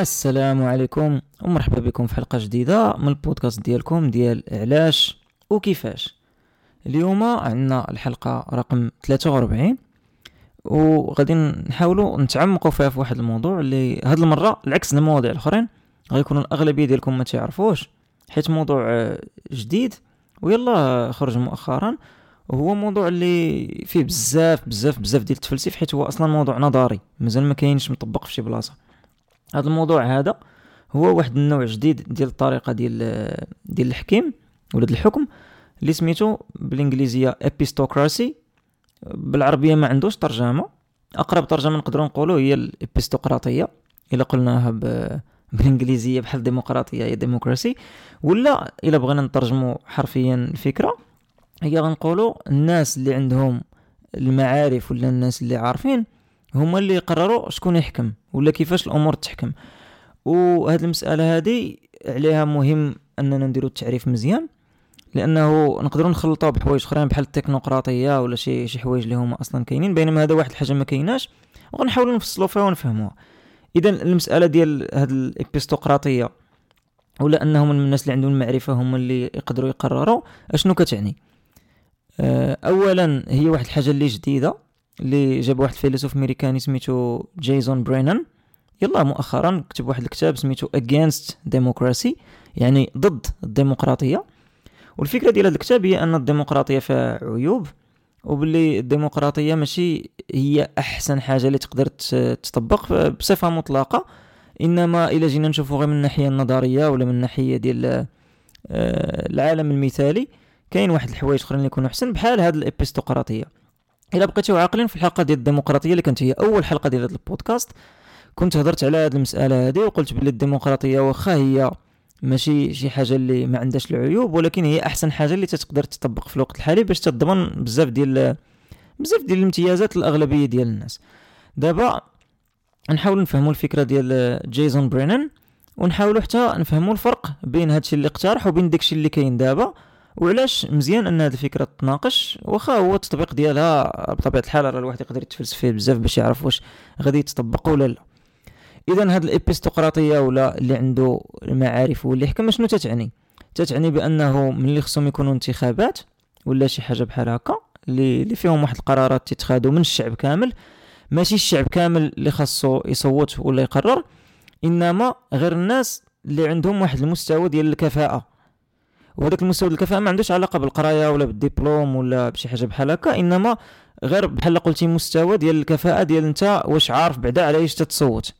السلام عليكم ومرحبا بكم في حلقة جديدة من البودكاست ديالكم ديال علاش وكيفاش. اليوم عندنا الحلقة رقم 43 وغادي نحاولوا نتعمقوا فيها في واحد الموضوع اللي هاد المرة العكس المواضيع الأخرين. غيكونوا الأغلبية ديالكم ما تعرفوش حيت موضوع جديد ويلا خرج مؤخرا. وهو موضوع اللي فيه بزاف بزاف بزاف ديال التفلسف حيت هو أصلا موضوع نظري مازال ما كاينش مطبق في شي بلاصة. هذا الموضوع هذا هو واحد النوع جديد ديال الطريقة ديال ديال الحكيم ولا الحكم اللي سميتو بالإنجليزية epistocracy بالعربية ما عندوش ترجمة. أقرب ترجمة نقدروا نقولوا هي الابيستقراطيه إلا قلناها بالإنجليزية بحال ديمقراطية هي democracy ولا إلا بغينا نترجموا حرفيا الفكرة هي غنقولوا الناس اللي عندهم المعارف ولا الناس اللي عارفين هما اللي يقرروا شكون يحكم ولا كيفاش الأمور تحكم. وهاد المسألة هذه عليها مهم أننا نديرو التعريف مزيان لأنه نقدروا نخلطوا بحوايج أخرين بحال التكنوقراطية ولا شي شي حوايج اللي هما أصلا كاينين بينما هذا واحد الحاجة ما كايناش وغنحاولوا نفصلوا فيها ونفهموها. اذا المسألة ديال هاد الابيستقراطيه ولا أنهم الناس اللي عندهم المعرفة هما اللي يقدروا يقرروا أشنو كتعني؟ آه، اولا هي واحد الحاجة اللي جديدة. اللي جاب واحد الفيلسوف أمريكاني سميتو جيسون برينان. يلا مؤخرا كتب واحد الكتاب سميتو Against Democracy يعني ضد الديمقراطية. والفكرة ديال هذا الكتاب هي أن الديمقراطية فيها عيوب وباللي الديمقراطية ماشي هي أحسن حاجة اللي تقدر تطبق بصفة مطلقة. إنما إلا جينا نشوفوا غير من الناحية النظرية ولا من الناحية ديال آه، العالم المثالي كاين واحد الحوايج أخرين اللي يكونوا أحسن بحال هاد الابيستقراطيه الا بقيتو عاقلين في الحلقة ديال الديمقراطية اللي كانت هي أول حلقة ديال هذا البودكاست. كنت هضرت على هذه المسألة هذه وقلت بلي الديمقراطية واخا هي ماشي شي حاجة اللي ما عندهاش العيوب ولكن هي أحسن حاجة اللي تقدر تطبق في الوقت الحالي باش تضمن بزاف ديال بزاف ديال الامتيازات للاغلبيه ديال الناس. دابا نحاول نفهموا الفكرة ديال جيسون برينن ونحاولوا حتى نفهموا الفرق بين هادشي اللي اقترح وبين داكشي اللي كاين دابا. وعلاش مزيان أن هذه الفكرة تناقش واخا هو التطبيق ديالها بطبيعة الحال راه الواحد يقدر يتفلسف فيه بزاف باش يعرف واش غادي يتطبق ولا لا. اذا هذه الابيستقراطيه ولا اللي عنده المعارف واللي يحكم شنو تتعني؟ تتعني بأنه ملي خصهم يكونوا انتخابات ولا شي حاجة بحال هكا اللي فيهم واحد القرارات تتخادوا من الشعب كامل ماشي الشعب كامل اللي خاصو يصوت ولا يقرر إنما غير الناس اللي عندهم واحد المستوى ديال الكفاءة. وهذاك المستوى الكفاءة ما عندوش علاقة بالقراية ولا بالدبلوم ولا بشي حاجة بحال هكا إنما غير بحال قلتي مستوى ديال الكفاءة ديال أنت واش عارف بعدا على إيش تتصوت.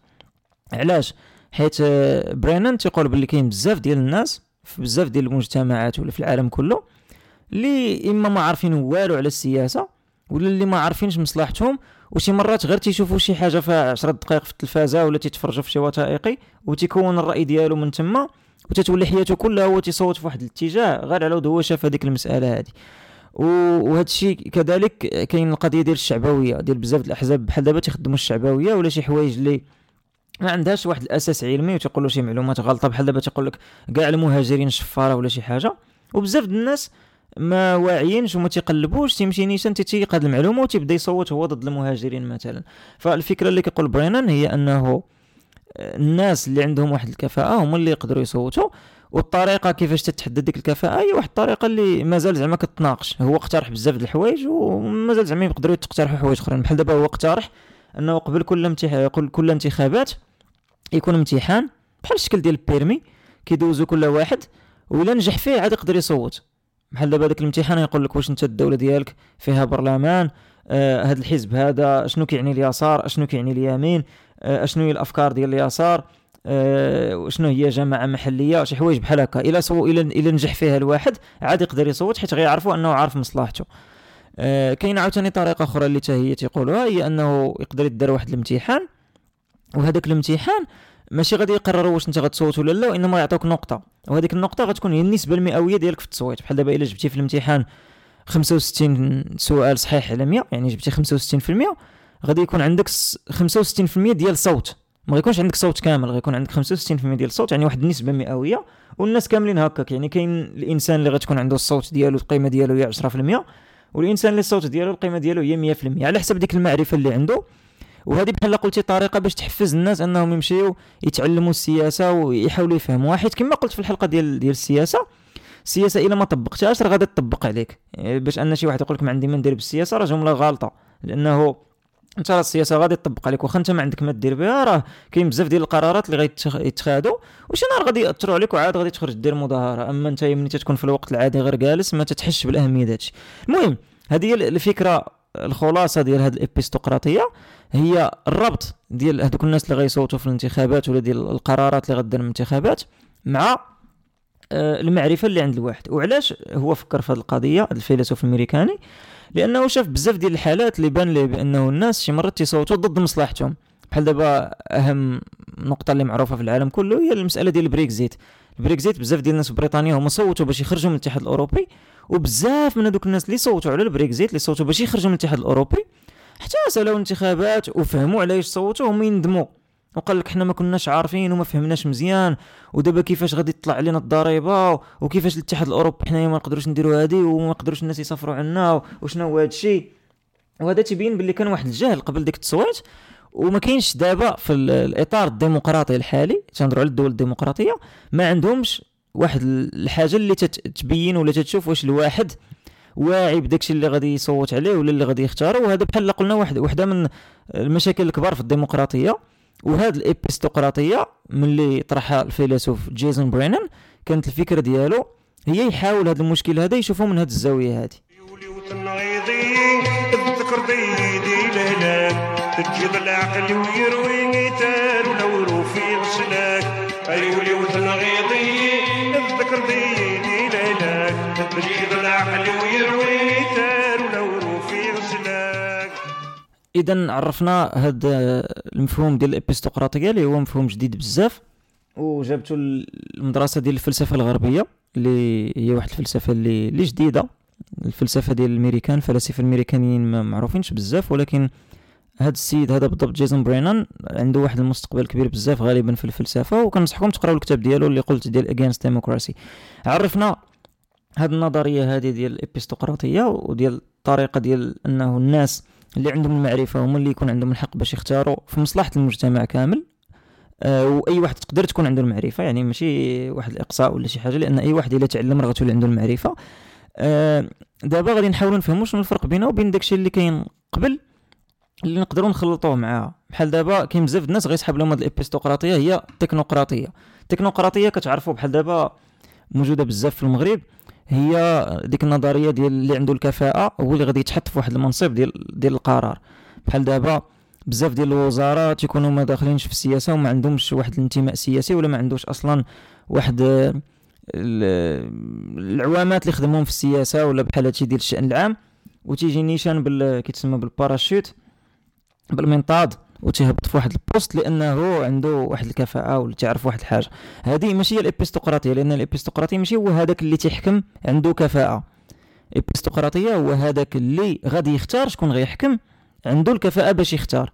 علاش؟ حيت آه، برينان تيقول باللي كاين بزاف ديال الناس في بزاف ديال المجتمعات ولا في العالم كله اللي إما ما عارفين والو على السياسة ولا اللي ما عارفينش مصلحتهم وشي مرات غير تيشوفوا شي حاجة فيها 10 دقائق في التلفازة ولا تيتفرجوا في شي وثائقي وتيكون الرأي ديالو من تما. وتتولي حياته كلها هو تيصوت في واحد الاتجاه غير على هو شاف هذيك المسألة هذه. وهذا الشيء كذلك كاين القضية ديال الشعبوية ديال بزاف الأحزاب بحال دابا تيخدموا الشعبوية ولا شي حوايج اللي ما عندهاش واحد الأساس علمي وتيقولوا شي معلومات غلطة بحال دابا تيقول لك كاع المهاجرين شفارة ولا شي حاجة. وبزاف الناس ما واعيينش وما تيقلبوش تيمشي نيشان تيتيق هذه المعلومة وتيبدا يصوت هو ضد المهاجرين مثلا. فالفكرة اللي كيقول برينان هي أنه الناس اللي عندهم واحد الكفاءة هما اللي يقدروا يصوتوا والطريقة كيفاش تتحدد ديك الكفاءة هي واحد الطريقة اللي مازال زعما كتناقش. هو اقترح بزاف د الحوايج ومازال زعما يقدروا يقترحوا حوايج أخرين. بحال دابا هو اقترح أنه قبل كل امتحان كل انتخابات يكون امتحان بحال الشكل ديال ال permis كيدوزو كل واحد ولا نجح فيه عاد يقدر يصوت. بحال دابا داك الامتحان يقول لك واش أنت الدولة ديالك فيها برلمان آه هذا الحزب هذا شنو كيعني اليسار شنو كيعني اليمين آه شنو هي الأفكار ديال اليسار؟ آه شنو هي جماعة محلية؟ شي حوايج بحال هكا. إلا so إلا إلا نجح فيها الواحد عاد يقدر يصوت حيت غيعرفوا أنه عارف مصلحته. آه كاين عاوتاني طريقة أخرى اللي هي تيقولوها هي أنه يقدر يدار واحد الامتحان وهذاك الامتحان ماشي غادي يقرروا واش انت غتصوت ولا لا وإنما يعطوك نقطة. وهذيك النقطة غتكون هي النسبة المئوية ديالك في التصويت. بحال دابا إلا جبتي في الامتحان 65 سؤال صحيح على 100 يعني جبتي 65% غادي يكون عندك 65% ديال الصوت ما غيكونش عندك صوت كامل غيكون عندك 65% ديال الصوت يعني واحد النسبة مئوية والناس كاملين هكاك. يعني كاين الإنسان اللي غتكون عنده الصوت ديالو القيمة ديالو هي 10% والإنسان اللي الصوت ديالو القيمة ديالو هي 100% على حسب ديك المعرفة اللي عنده. وهذه بحال قلتي طريقة باش تحفز الناس أنهم يمشيو يتعلموا السياسة ويحاولوا يفهموها حيت كما قلت في الحلقة ديال ديال السياسة السياسة إلا ما طبقتهاش راه غادي تطبق عليك. يعني باش أن شي واحد يقول لك ما عندي ما ندير بالسياسة راه جمله غالطة. لأنه انت راه السياسة غادي تطبق عليك واخا انت ما عندك ما دير بها راه كاين بزاف ديال القرارات اللي غيتخادوا وشي نهار غادي يأثروا عليك وعاد غادي تخرج دير مظاهرة. أما أنت ملي تكون في الوقت العادي غير جالس ما تتحش بالأهمية داكشي المهم هذه هي الفكرة الخلاصة ديال هذه الابيستقراطيه هي الربط ديال هذوك الناس اللي غيصوتوا في الانتخابات ولا ديال القرارات اللي غدير الانتخابات مع آه، المعرفة اللي عند الواحد. وعلاش هو فكر في هذه القضية الفيلسوف الأمريكاني؟ لأنه شاف بزاف ديال الحالات اللي بان ليه بأنه الناس شي مرات تيصوتوا ضد مصلحتهم. بحال دابا أهم نقطة اللي معروفة في العالم كله هي المسألة ديال البريكزيت. البريكزيت بزاف ديال الناس في بريطانيا هما صوتوا باش يخرجوا من الاتحاد الأوروبي وبزاف من هذوك الناس اللي صوتوا على البريكزيت اللي صوتوا باش يخرجوا من الاتحاد الأوروبي حتى سالاو الانتخابات وفهموا علاش صوتوا هما يندموا. وقال لك حنا ما كناش عارفين وما فهمناش مزيان ودابا كيفاش غادي تطلع علينا الضريبة وكيفاش الاتحاد الأوروبي حنايا ما نقدروش نديروا هذه وما نقدروش الناس يسافروا عنا وشنو هو هذا الشيء وهذا تيبين باللي كان واحد الجهل قبل ديك التصويت وما كاينش دابا في الإطار الديمقراطي الحالي تنهضروا على الدول الديمقراطية ما عندهمش واحد الحاجة اللي تتبين ولا تتشوف واش الواحد واعي بداكشي اللي غادي يصوت عليه ولا اللي غادي يختاره وهذا بحال قلنا واحد وحدة من المشاكل الكبار في الديمقراطية. وهاد الابيستقراطيه ملي طرحها الفيلسوف جيسون برينان كانت الفكرة ديالو هي يحاول هذا المشكل هذا يشوفه من هاد الزاوية هذه تجيب العقل ويروي في غسلاك. ايولي تجيب العقل ويروي اذا عرفنا هذا المفهوم ديال الابيستقراطيه اللي هو مفهوم جديد بزاف. وجابته المدرسة ديال الفلسفة الغربية اللي هي واحد الفلسفة اللي اللي جديدة. الفلسفة ديال الأمريكان الفلاسفة الأمريكانيين ما معروفينش بزاف ولكن هذا السيد هذا بالضبط جيسون برينان عنده واحد المستقبل كبير بزاف غالبا في الفلسفة وكنصحكم تقراو الكتاب ديالو اللي قلت ديال Against Democracy عرفنا هذه النظرية هذه ديال الابيستقراطيه وديال الطريقة ديال أنه الناس اللي عندهم المعرفة هما اللي يكون عندهم الحق باش يختاروا في مصلحة المجتمع كامل. آه وأي واحد تقدر تكون عنده المعرفة يعني ماشي واحد الإقصاء ولا شي حاجة لأن أي واحد إلا تعلم راه غتولي عنده المعرفة. آه دابا غادي نحاولوا نفهموا شنو الفرق بينه وبين داكشي اللي كاين قبل اللي نقدروا نخلطوه معاها بحال دابا كاين بزاف الناس غيسحب لهم هاد الابيستقراطيه هي التكنوقراطيه التكنوقراطيه كتعرفوا بحال دابا موجودة بزاف في المغرب. هي ديك النظرية ديال اللي عنده الكفاءة هو اللي غادي يتحط في واحد المنصب ديال ديال القرار. بحال دابا بزاف ديال الوزارات يكونوا ما داخلينش في السياسة وما عندهمش واحد الانتماء سياسي ولا ما عندوش أصلا واحد العوامات اللي يخدمون في السياسة ولا بحال هادشي ديال الشأن العام. وتيجي نيشان بال كيتسمى بالباراشوت بالمنطاد. وتيهبط في واحد ال poste لأنه عنده واحد الكفاءة ولا تعرف واحد الحاجة. هذه ماشي هي الابيستقراطيه لأن الابيستقراطيه ماشي هو هذاك اللي تيحكم عنده كفاءة. الابيستقراطيه هو هذاك اللي غادي يختار شكون غيحكم عنده الكفاءة باش يختار.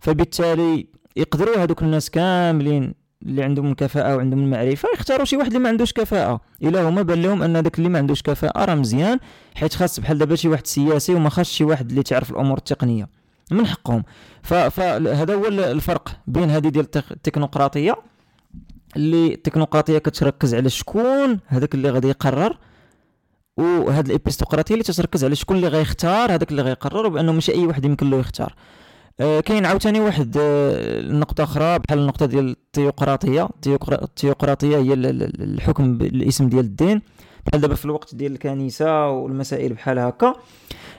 فبالتالي يقدروا هذوك الناس كاملين اللي عندهم الكفاءة وعندهم المعرفة يختاروا شي واحد اللي ما عندوش كفاءة. إلا هما بان لهم أن داك اللي ما عندوش كفاءة راه مزيان حيت خاص بحال دابا شي واحد سياسي وما خاص شي واحد اللي تعرف الأمور التقنية. من حقهم. فهذا هو الفرق بين هذه ديال التكنوقراطية اللي التكنوقراطية كتركز على شكون هذاك اللي غادي يقرر وهاد الابيستقراطيه اللي تتركز على شكون اللي غيختار هذاك اللي غيقرر وبأنه ماشي أي واحد يمكن له يختار. آه كاين عاوتاني واحد آه نقطة أخرى بحال النقطة ديال التيوقراطية. التيوقراطية هي الحكم بالاسم ديال الدين. بحال دابا في الوقت ديال الكنيسة والمسائل بحال هكا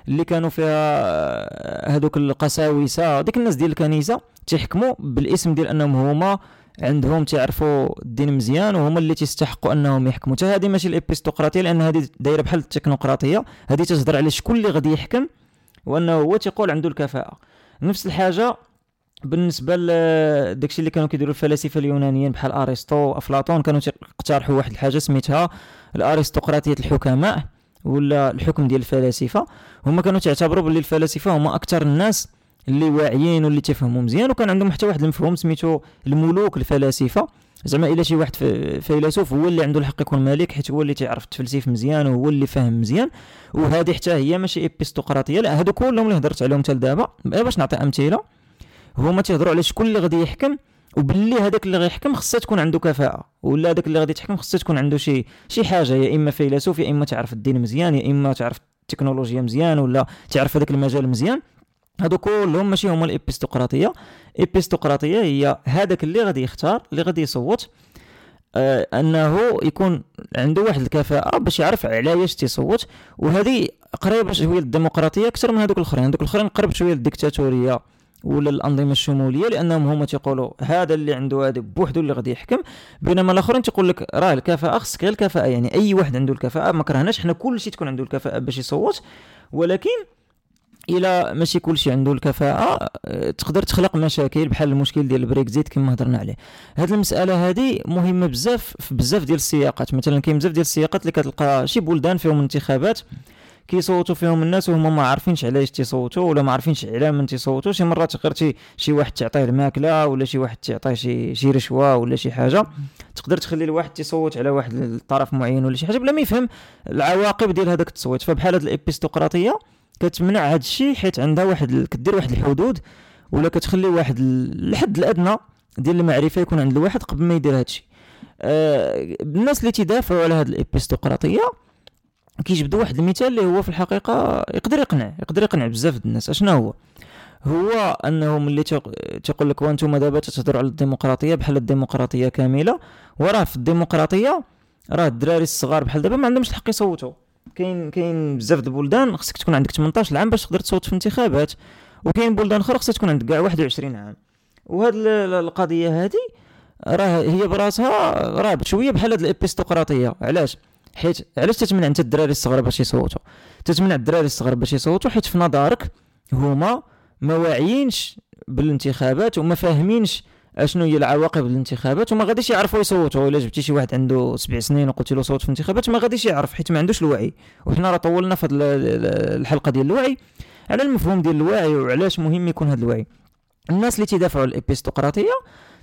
اللي كانوا فيها هذوك القساوسة ديك الناس ديال الكنيسة تيحكموا بالاسم ديال أنهم هما عندهم تعرفوا الدين مزيان وهما اللي تيستحقوا أنهم يحكموا. حتى هذه ماشي الابيستقراطيه لأن هذه دايرة بحال التكنوقراطية هذه تهضر على شكون اللي غادي يحكم وأنه هو تيقول عنده الكفاءة. نفس الحاجة بالنسبة لداكشي اللي كانوا كيديروا الفلاسفة اليونانيين بحال أرسطو وافلاطون كانوا تيقترحوا واحد الحاجة سميتها الأرستقراطية الحكماء ولا الحكم ديال الفلاسفة هما كانوا تعتبروا باللي الفلاسفة هما أكثر الناس اللي واعيين واللي تفهموا مزيان وكان عندهم حتى واحد المفهوم سميتو الملوك الفلاسفة. زعما إلا شي واحد فيلسوف هو اللي عنده الحق يكون ملك حيت هو اللي تيعرف التفلسيف مزيان وهو اللي فاهم مزيان. وهذه حتى هي ماشي ابيستقراطيه لا هادو كلهم اللي هضرت عليهم حتى دابا باش نعطي أمثلة. هما تيهضروا على شكون اللي غادي يحكم وباللي هذاك اللي غيحكم خصها تكون عنده كفاءة ولا هذاك اللي غادي تحكم خصها تكون عنده شي شي حاجة يا إما فيلسوف يا إما تعرف الدين مزيان يا إما تعرف التكنولوجيا مزيان ولا تعرف هذاك المجال مزيان. هادو كلهم ماشي هما الابيستقراطيه الابيستقراطيه هي هذاك اللي غادي يختار اللي غادي يصوت آه أنه يكون عنده واحد الكفاءة باش يعرف على إيش تيصوت. وهذه قريبة شوية للديمقراطية أكثر من هذوك الأخرين. هذوك الأخرين قرب شوية للديكتاتورية. ولا الأنظمة الشمولية لأنهم هما تيقولوا هذا اللي عنده هذا بوحدو اللي غادي يحكم. بينما الآخرين تيقول لك راه الكفاءة خصك غير الكفاءة يعني أي واحد عنده الكفاءة ما كرهناش حنا كل شيء تكون عنده الكفاءة باش يصوت. ولكن إلى ماشي كلشي عنده الكفاءة تقدر تخلق مشاكل بحال المشكل ديال البريكزيت كما هضرنا عليه. هذه المسألة هذه مهمة بزاف في بزاف ديال السياقات. مثلا كاين بزاف ديال السياقات اللي كتلقى شي بلدان فيهم انتخابات كيصوتوا فيهم الناس وهما ما عارفينش علاش تيصوتوا ولا ما عارفينش على من تيصوتوا شي مرات غير شي واحد تعطيه الماكلة ولا شي واحد تعطيه شي شي رشوة ولا شي حاجة تقدر تخلي الواحد تيصوت على واحد الطرف معين ولا شي حاجة بلا ما يفهم العواقب ديال هذاك التصويت. فبحال هاد الابيستقراطيه كتمنع هذا الشيء حيت عندها واحد كدير واحد الحدود ولا كتخلي واحد الحد الأدنى ديال المعرفة يكون عند الواحد قبل ما يدير هذا الشيء آه الناس اللي تيدافعوا على هذه الابيستقراطيه كيجبدوا واحد المثال اللي هو في الحقيقة يقدر يقنع يقدر يقنع بزاف الناس. اشنا هو؟ هو أنه ملي تيقول لك وأنتم دابا تتهضروا على الديمقراطية بحال الديمقراطية كاملة وراه في الديمقراطية راه الدراري الصغار بحال دابا ما عندهمش الحق يصوتوا. كاين كاين بزاف د البلدان خصك تكون عندك 18 عام باش تقدر تصوت في الانتخابات وكاين بلدان أخرى خصك تكون عندك كاع 21 عام. وهاد القضية هذه راه هي براسها راه شوية بحال هاد الابيستقراطيه علاش؟ حيت علاش تتمنع أنت الدراري الصغار باش يصوتوا؟ تتمنع الدراري الصغار باش يصوتوا حيت في نظرك هما ما واعيينش بالانتخابات وما فاهمينش أشنو هي العواقب الانتخابات وما غاديش يعرفوا يصوتوا. الا جبتي شي واحد عنده سبع سنين وقلت له صوت في الانتخابات ما غاديش يعرف حيت ما عندوش الوعي. وحنا راه طولنا في الحلقة ديال الوعي. على المفهوم ديال الوعي وعلاش مهم يكون هذا الوعي. الناس اللي تدافعوا الابيستقراطيه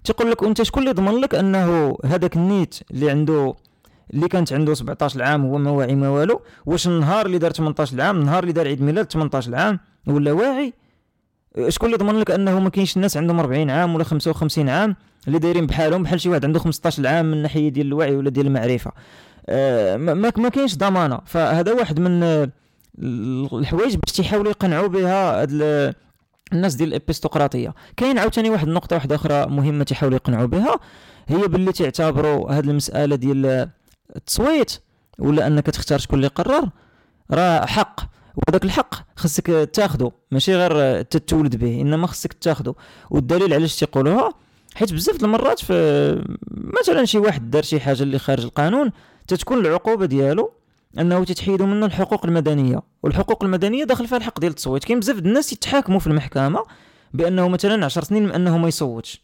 تيقول لك أنت شكون اللي ضمن لك أنه هذاك النيت اللي عنده اللي كانت عنده 17 عام هو ما واعي ما والو. واش النهار اللي دار 18 عام النهار اللي دار عيد ميلاد 18 عام ولا واعي. شكون اللي ضمن لك انه ما كاينش الناس عندهم 40 عام ولا 55 عام؟ اللي دايرين بحالهم بحال شي واحد عنده 15 عام من ناحية ديال الوعي ولا ديال المعرفة. آه ما, ما كاينش ضمانة. فهذا واحد من الحوايج باش تيحاولوا يقنعوا بها الناس ديال الابيستقراطيه كاين عاوتاني واحد النقطه واحدة أخرى مهمة تيحاولوا يقنعوا بها. هي باللي تعتبروا هاد المسألة ديال التصويت ولا أنك تختار شكون اللي يقرر راه حق. وهذاك الحق خصك تاخذه ماشي غير تتولد به إنما خصك تاخذه والدليل علاش تيقولوها؟ حيت بزاف المرات في مثلا شي واحد دار شي حاجة اللي خارج القانون تتكون العقوبة ديالو أنه تتحيدوا منه الحقوق المدنية. والحقوق المدنية داخل فيها الحق ديال التصويت. كاين بزاف الناس يتحاكموا في المحكمة بأنه مثلا 10 سنين من أنه ما يصوتش.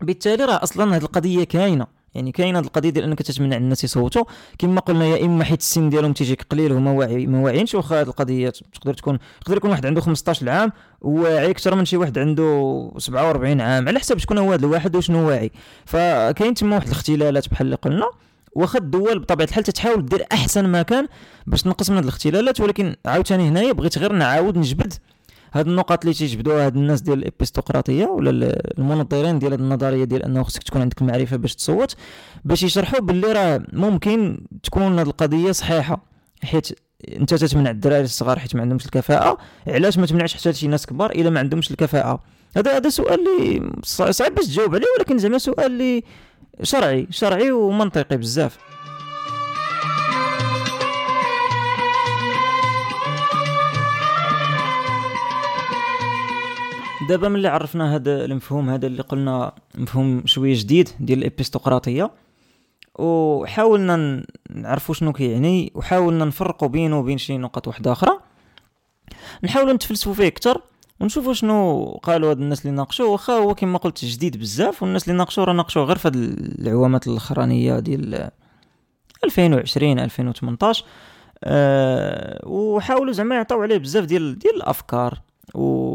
بالتالي راه أصلا هذه القضية كاينة. يعني كاينة هذه القضية ديال أنك تتمنع الناس يصوتوا. كما قلنا يا إما حيت السن ديالهم تيجيك قليل وما واعي ما واعيينش واخا هذه القضية تقدر تكون يقدر يكون واحد عنده 15 عام واعي أكثر من شي واحد عنده 47 عام. على حسب شكون هو هذا الواحد وشنو واعي. فكاين تما واحد الاختلالات بحال اللي قلنا. واخا الدول بطبيعة الحال تتحاول دير أحسن ما كان باش تنقص من هذه الاختلالات ولكن عاوتاني هنايا بغيت غير نعاود نجبد هاد النقط اللي تيجبدوها هاد الناس ديال الابيستقراطيه ولا المنظرين ديال النظرية ديال أنه خصك تكون عندك المعرفه باش تصوت باش يشرحوا باللي راه ممكن تكون هاد القضية صحيحة حيت انت تتمنع الدراري الصغار حيت ما عندهمش الكفاءة علاش ما تمنعش حتى شي ناس كبار إلا ما عندهمش الكفاءة؟ هذا هذا سؤال اللي صعيب باش تجاوب عليه ولكن زعما سؤال اللي شرعي شرعي ومنطقي بزاف. دابا ملي عرفنا هذا المفهوم هذا اللي قلنا مفهوم شوية جديد ديال الابيستقراطيه وحاولنا نعرفوا شنو كيعني وحاولنا نفرقوا بينه وبين شي نقط واحدة أخرى. نحاولوا نتفلسفوا فيه أكثر ونشوفوا شنو قالوا هاد الناس اللي ناقشوا واخا هو كما قلت جديد بزاف والناس اللي ناقشوا راه ناقشوا غير في هاد العوامات الأخرانية ديال 2020 2018 أه وحاولوا زعما يعطيو عليه بزاف ديال ديال الأفكار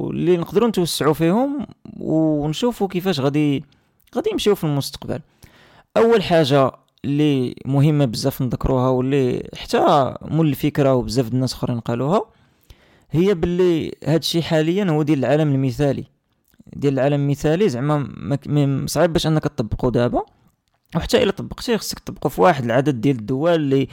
واللي نقدروا نتوسعوا فيهم ونشوفوا كيفاش غادي غادي يمشيو في المستقبل. أول حاجة اللي مهمة بزاف نذكروها واللي حتى مول الفكرة وبزاف الناس أخرين قالوها هي باللي هادشي حاليا هو ديال العالم المثالي. ديال العالم المثالي زعما صعيب باش أنك تطبقو دابا. وحتى إلا طبقتيه خصك تطبقو في واحد العدد ديال الدول اللي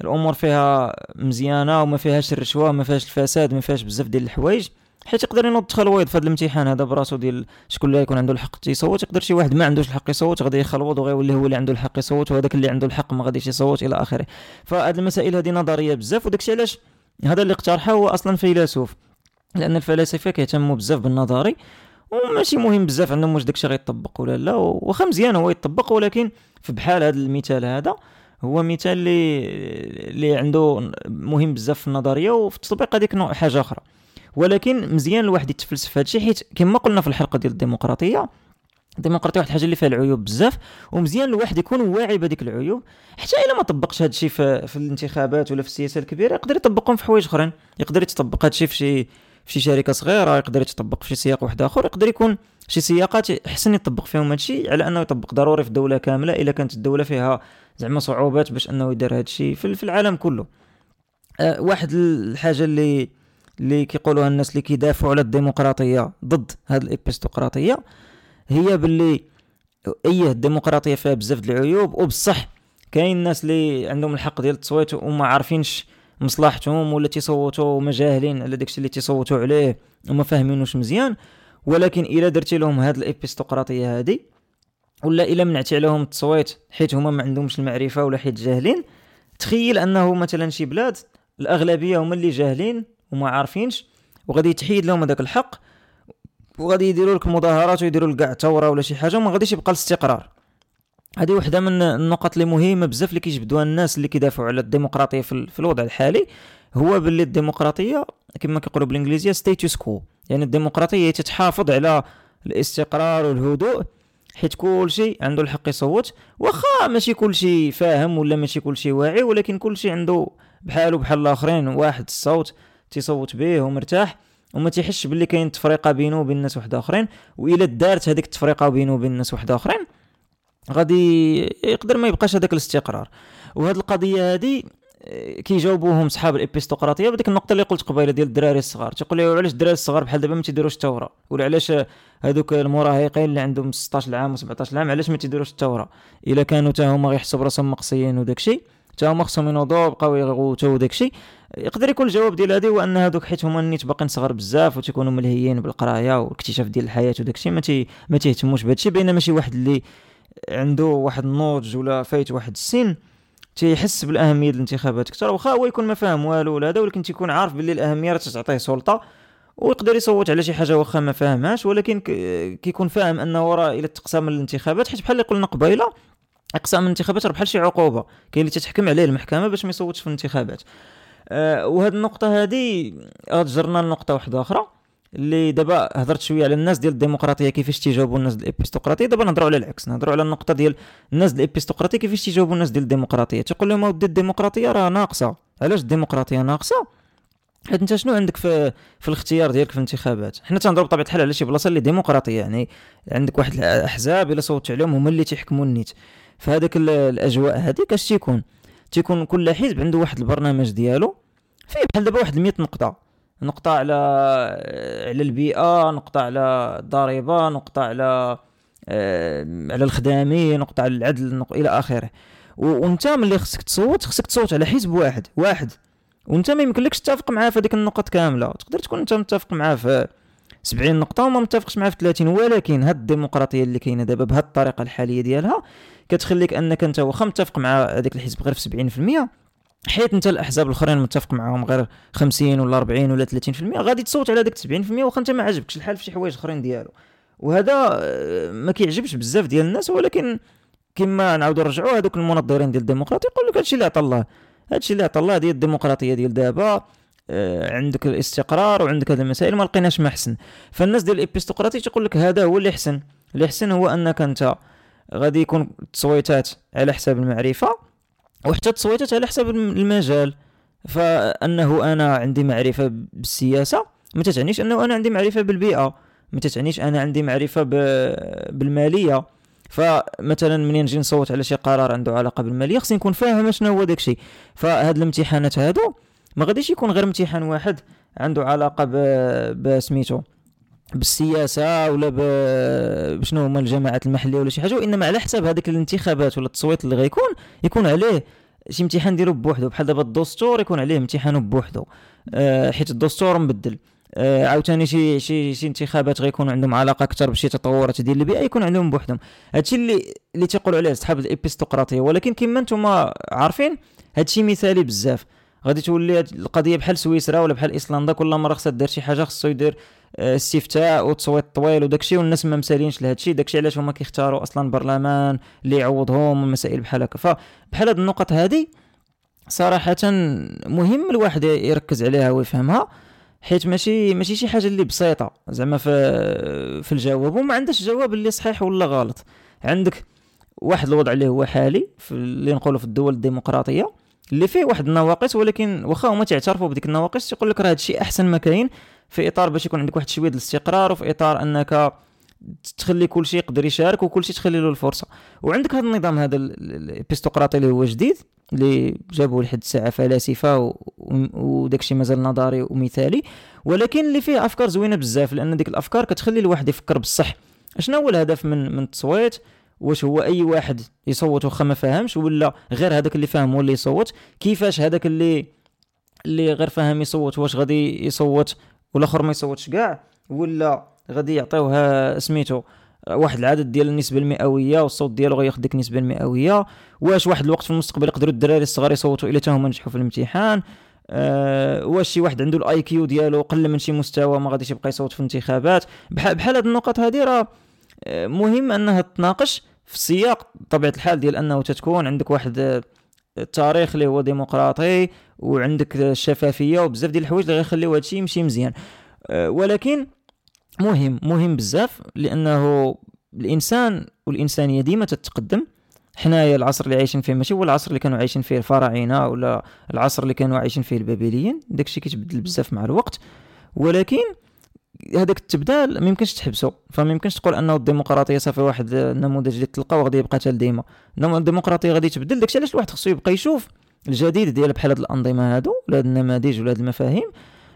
الأمور فيها مزيانة وما فيهاش الرشوة وما فيهاش الفساد وما فيهاش بزاف ديال الحوايج. حيت يقدر ينوض تخلويض في هذا الامتحان هذا براسو ديال شكون اللي يكون عنده الحق تيصوت يقدر شي واحد ما عندوش الحق يصوت غادي يخلوض وغيولي هو اللي عنده الحق يصوت وهذاك اللي عنده الحق ما غاديش يصوت إلى آخره. فهاد المسائل هذه نظرية بزاف وداكشي علاش هذا اللي اقترحه هو أصلا فيلسوف. لأن الفلاسفه كيهتموا بزاف بالنظري وماشي مهم بزاف عندهم واش داكشي غيطبق ولا لا واخا مزيان هو يطبق ولكن في بحال هذا المثال هذا هو مثال اللي اللي عنده مهم بزاف في النظرية وفي التطبيق هذيك حاجة أخرى. ولكن مزيان الواحد يتفلسف هذا الشيء حيت كما قلنا في الحلقة ديال الديمقراطية الديمقراطية واحد الحاجة اللي فيها العيوب بزاف ومزيان الواحد يكون واعي بهذيك العيوب حتى إلا ما طبقش هذا الشيء في, في الانتخابات ولا في السياسة الكبيرة يقدر يطبقهم في حوايج أخرين يقدر يطبق هذا الشيء في شي في شي شركة صغيرة يقدر يتطبق في شي سياق واحد آخر يقدر يكون شي سياقات حسن يطبق فيهم هذا الشيء على أنه يطبق ضروري في الدولة كاملة إلا كانت الدولة فيها زعما صعوبات باش أنه يدير هذا الشيء في العالم كله. أه واحد الحاجة اللي اللي كيقولوها الناس اللي كيدافعوا على الديمقراطية ضد هذه الابستقراطيه هي باللي أي الديمقراطيه فيها بزاف د العيوب وبصح كاين الناس اللي عندهم الحق ديال التصويت وما عارفينش مصلحتهم ولا تيصوتوا مجاهلين على داكشي اللي تيصوتوا عليه وما فاهمينوش مزيان. ولكن إلا درتي لهم هاد الابستقراطيه هادي ولا إلا منعتي عليهم التصويت حيت هما ما عندهمش المعرفة ولا حيت جاهلين تخيل أنه مثلا شي بلاد الأغلبية هما اللي جاهلين وما عارفينش وغادي يتحيد لهم هذاك الحق وغادي يديروا لك مظاهرات ويديروا لك كاع ثوره ولا شي حاجة وما غاديش يبقى الاستقرار. هذه وحدة من النقط اللي مهمة بزاف اللي كيجبدوها الناس اللي كيدافعوا على الديمقراطية في, الوضع الحالي هو باللي الديمقراطية كما كيقولوا بالإنجليزية ستيتوس كو يعني الديمقراطية تتحافظ على الاستقرار والهدوء حيت كلشي عنده الحق يصوت واخا ماشي كلشي فاهم ولا ماشي كلشي واعي ولكن كلشي عنده بحالو بحال الآخرين واحد الصوت تيصوت به ومرتاح وما تيحسش باللي كاين تفرقه بينه وبين الناس واحد أخرين. وإلا دارت هذيك التفرقه بينه وبين الناس واحد أخرين غادي يقدر ما يبقاش هذاك الاستقرار. وهاد القضية هذه آه، كيجاوبوهم صحاب الإبستقراطية بديك النقطة اللي قلت قبيلة ديال الدراري الصغار. تيقول لي علاش الدراري الصغار بحال دابا ما تيديروش الثوره ولا علاش هذوك المراهقين اللي عندهم 16 عام و17 عام علاش ما تيديروش الثوره إلا كانوا حتى هما غيحسوا براسهم مقصيين وداكشي حتى هما خصهم ينوضوا بقاو يغوتوا وداكشي يقدر يكون الجواب ديال هذه هو أن هذوك حيت هما النيت باقيين صغار بزاف وتيكونوا ملهيين بالقراية والاكتشاف ديال الحياة وداكشي ما تي ما تيهتموش بهادشي. بينما شي واحد اللي عنده واحد النضج ولا فايت واحد السن تيحس بالأهمية الانتخابات أكثر. واخا هو يكون ما فاهم والو ولا هذا ولكن تيكون عارف باللي الأهمية راه تعطيه سلطة ويقدر يصوت على شي حاجة واخا ما فاهمهاش. ولكن كيكون فاهم أنه راه إلى تقسم الانتخابات حيت بحال اللي قلنا قبيلة اقسام الانتخابات راه بحال شي عقوبة. كاين اللي تتحكم عليه المحكمة باش ما يصوتش في الانتخابات. أه وهاد النقطة هذه غتجرنا لنقطة واحدة أخرى اللي دابا هضرت شوية على الناس ديال الديمقراطية كيفاش تيجاوبوا الناس ديال الإبستقراطية. دابا نهضروا على العكس نهضروا على النقطة ديال الناس ديال الإبستقراطية كيفاش تيجاوبوا الناس ديال الديمقراطية. تيقول لهم أودي الديمقراطية راه ناقصة. علاش الديمقراطية ناقصة؟ حيت انت شنو عندك في في الاختيار ديالك في الانتخابات؟ حنا تنهضروا بطبيعة الحال على شي بلاصة اللي ديمقراطية يعني عندك واحد الأحزاب إلا صوتت عليهم هما اللي تيحكموا النيت. في هذاك الأجواء هذيك اش تيكون؟ تيكون كل حزب عنده واحد البرنامج ديالو. فيه بحال دابا واحد 100 نقطة. نقطة على على البيئة نقطة على الضريبة نقطة على آه، على الخدامي نقطة على العدل نق... إلى آخره. وأنت ملي خصك تصوت خصك تصوت على حزب واحد واحد. وأنت ما يمكنلكش تتفق معاه في هذيك النقط كاملة. تقدر تكون أنت متفق معاه في 70 نقطة وما متفقش معاه في 30 ولكن هاد الديمقراطية اللي كاينة دابا بهاد الطريقة الحالية ديالها كتخليك أنك أنت واخا متفق مع هذاك الحزب غير في 70% حيت أنت الأحزاب الأخرين متفق معاهم غير 50 ولا 40 ولا 30% غادي تصوت على داك 70% واخا أنت ما عجبكش الحال في شي حوايج أخرين ديالو. وهذا آه، ما كيعجبش بزاف ديال الناس ولكن كما نعاودو نرجعوا هذوك المنظرين ديال الديمقراطيه يقول لك هادشي اللي عطى الله هادشي اللي عطى الله ديال الديمقراطية ديال دابا. عندك الاستقرار وعندك هذه المسائل ما لقيناش ما احسن فالناس ديال الإبستقراطية تقول لك هذا هو اللي أحسن. اللي أحسن هو أنك أنت غادي يكون التصويتات على حساب المعرفة وحتى تصويتات على حسب المجال. فأنه أنا عندي معرفة بالسياسة ما تتعنيش أنه أنا عندي معرفة بالبيئة ما تتعنيش أنا عندي معرفة بالمالية. فمثلا منين نجي نصوت على شي قرار عنده علاقة بالمالية خصني نكون فاهم شنو هو داكشي. فهاد الامتحانات هادو ما غاديش يكون غير امتحان واحد عنده علاقة بسميتو بالسياسة ولا بشنو هما الجماعات المحلية ولا شي حاجة وإنما على حساب هذيك الانتخابات ولا التصويت اللي غيكون يكون عليه شي امتحان ديالو بوحدو. بحال دابا الدستور يكون عليه امتحانه بوحدو أه حيت الدستور مبدل. أه عاوتاني شي شي شي انتخابات غيكونوا عندهم علاقة أكثر بشي تطورات ديال البيئة يكون عندهم بوحدهم. هادشي اللي اللي تيقولوا عليه أصحاب الابيستقراطيه ولكن كما نتوما عارفين هادشي مثالي بزاف. غادي تولي القضية بحال سويسرا ولا بحال ايسلندا كل مرة خصها دير شي حاجة خصو يدير استفتاء وتصويت طويل وداكشي والناس ما مسالينش لهادشي داكشي علاش هما كيختاروا أصلا برلمان اللي يعوضهم والمسائل بحال هكا. فبحال هاد النقط هادي صراحة مهم الواحد يركز عليها ويفهمها حيت ماشي ماشي شي حاجة اللي بسيطة زعما في في الجواب وما عندش جواب اللي صحيح ولا غلط. عندك واحد الوضع اللي هو حالي في اللي نقولوا في الدول الديمقراطية. اللي فيه واحد النواقص ولكن واخا هما تعترفوا بديك النواقص تيقول لك راه هادشي أحسن ما كاين في إطار باش يكون عندك واحد شوية الاستقرار وفي إطار أنك تخلي كل شيء يقدر يشارك وكل شيء تخلي له الفرصة. وعندك هذا النظام هذا الابيستقراطي اللي هو جديد اللي جابوه لحد الساعة فلاسفة وداك الشيء مازال نظري ومثالي. ولكن اللي فيه أفكار زوينة بزاف لأن ديك الأفكار كتخلي الواحد يفكر بالصح شنو هو الهدف من من التصويت؟ واش هو أي واحد يصوت واخا ما فاهمش ولا غير هذاك اللي فاهم هو اللي يصوت. كيفاش هذاك اللي اللي غير فاهم يصوت واش غادي يصوت والآخر ما يصوتش كاع ولا غادي يعطيوها سميتو واحد العدد ديال النسبة المئوية والصوت ديالو غياخذ ديك النسبة المئوية. واش واحد الوقت في المستقبل يقدروا الدراري الصغار يصوتوا إلا تا هما نجحوا في الامتحان؟ أه واش شي واحد عنده ال IQ ديالو قل من شي مستوى ما غاديش يبقى يصوت في الانتخابات بحال بحال هاد النقط هادي راه آه، مهم أنها تناقش في سياق طبيعة الحال ديال أنه تتكون عندك واحد التاريخ اللي هو ديمقراطي وعندك الشفافية وبزاف ديال الحوايج اللي غيخليو هادشي يمشي مزيان. أه، ولكن مهم مهم بزاف لأنه الإنسان والإنسانية ديما تتقدم. حنايا العصر اللي عايشين فيه ماشي هو العصر اللي كانوا عايشين فيه الفراعنة ولا العصر اللي كانوا عايشين فيه البابليين. داكشي كيتبدل بزاف مع الوقت. ولكن هذاك التبدال ما يمكنش تحبسه فما يمكنش تقول أنه الديمقراطية صافي واحد النموذج اللي تلقى وغادي يبقى حتى ديما الديمقراطية غادي تبدل داكشي علاش الواحد خصو يبقى يشوف الجديد ديال بحال هاد الأنظمة هادو ولا هاد النماذج ولا هاد المفاهيم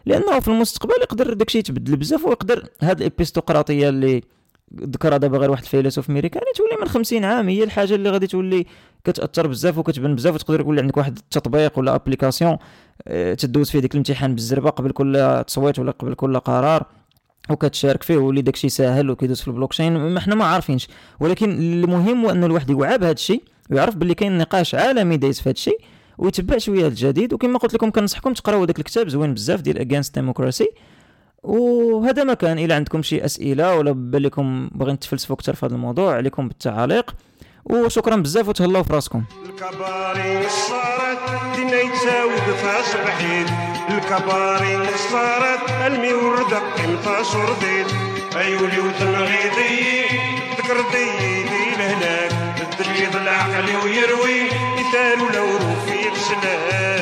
لأنه في المستقبل يقدر داكشي يتبدل بزاف ويقدر هاد الإبيستقراطية اللي ذكرها دابا غير واحد الفيلسوف أمريكاني تولي من 50 عام هي الحاجة اللي غادي تولي كتأثر بزاف وكتبان بزاف وتقدر يقول عندك واحد التطبيق ولا application آه، تدوز فيه ديك الامتحان بالزربة قبل كل تصويت ولا قبل كل قرار. وكتشارك فيه ولي داكشي ساهل وكيدوز في البلوكشين ما حنا ما عارفينش. ولكن المهم هو أن الواحد يوعى بهذا الشيء ويعرف باللي كاين نقاش عالمي دايز في هذا الشيء ويتبع شوية الجديد. وكما قلت لكم كنصحكم تقراو هذاك الكتاب زوين بزاف ديال Against Democracy وهذا ما كان. إلى عندكم شي أسئلة ولا بالكم باغيين تفلسفوا أكثر في هذا الموضوع عليكم بالتعاليق. وشكرا بزاف وتهلاو في راسكم الكباري صارت دينا يتساوي فاس الحيد الكباري صارت المي وردق قيمتاش ورديد ايولي وتنغيدي ذكر ديدي لهناك الدريد العقل ويروي يثالو لو روفي السلاك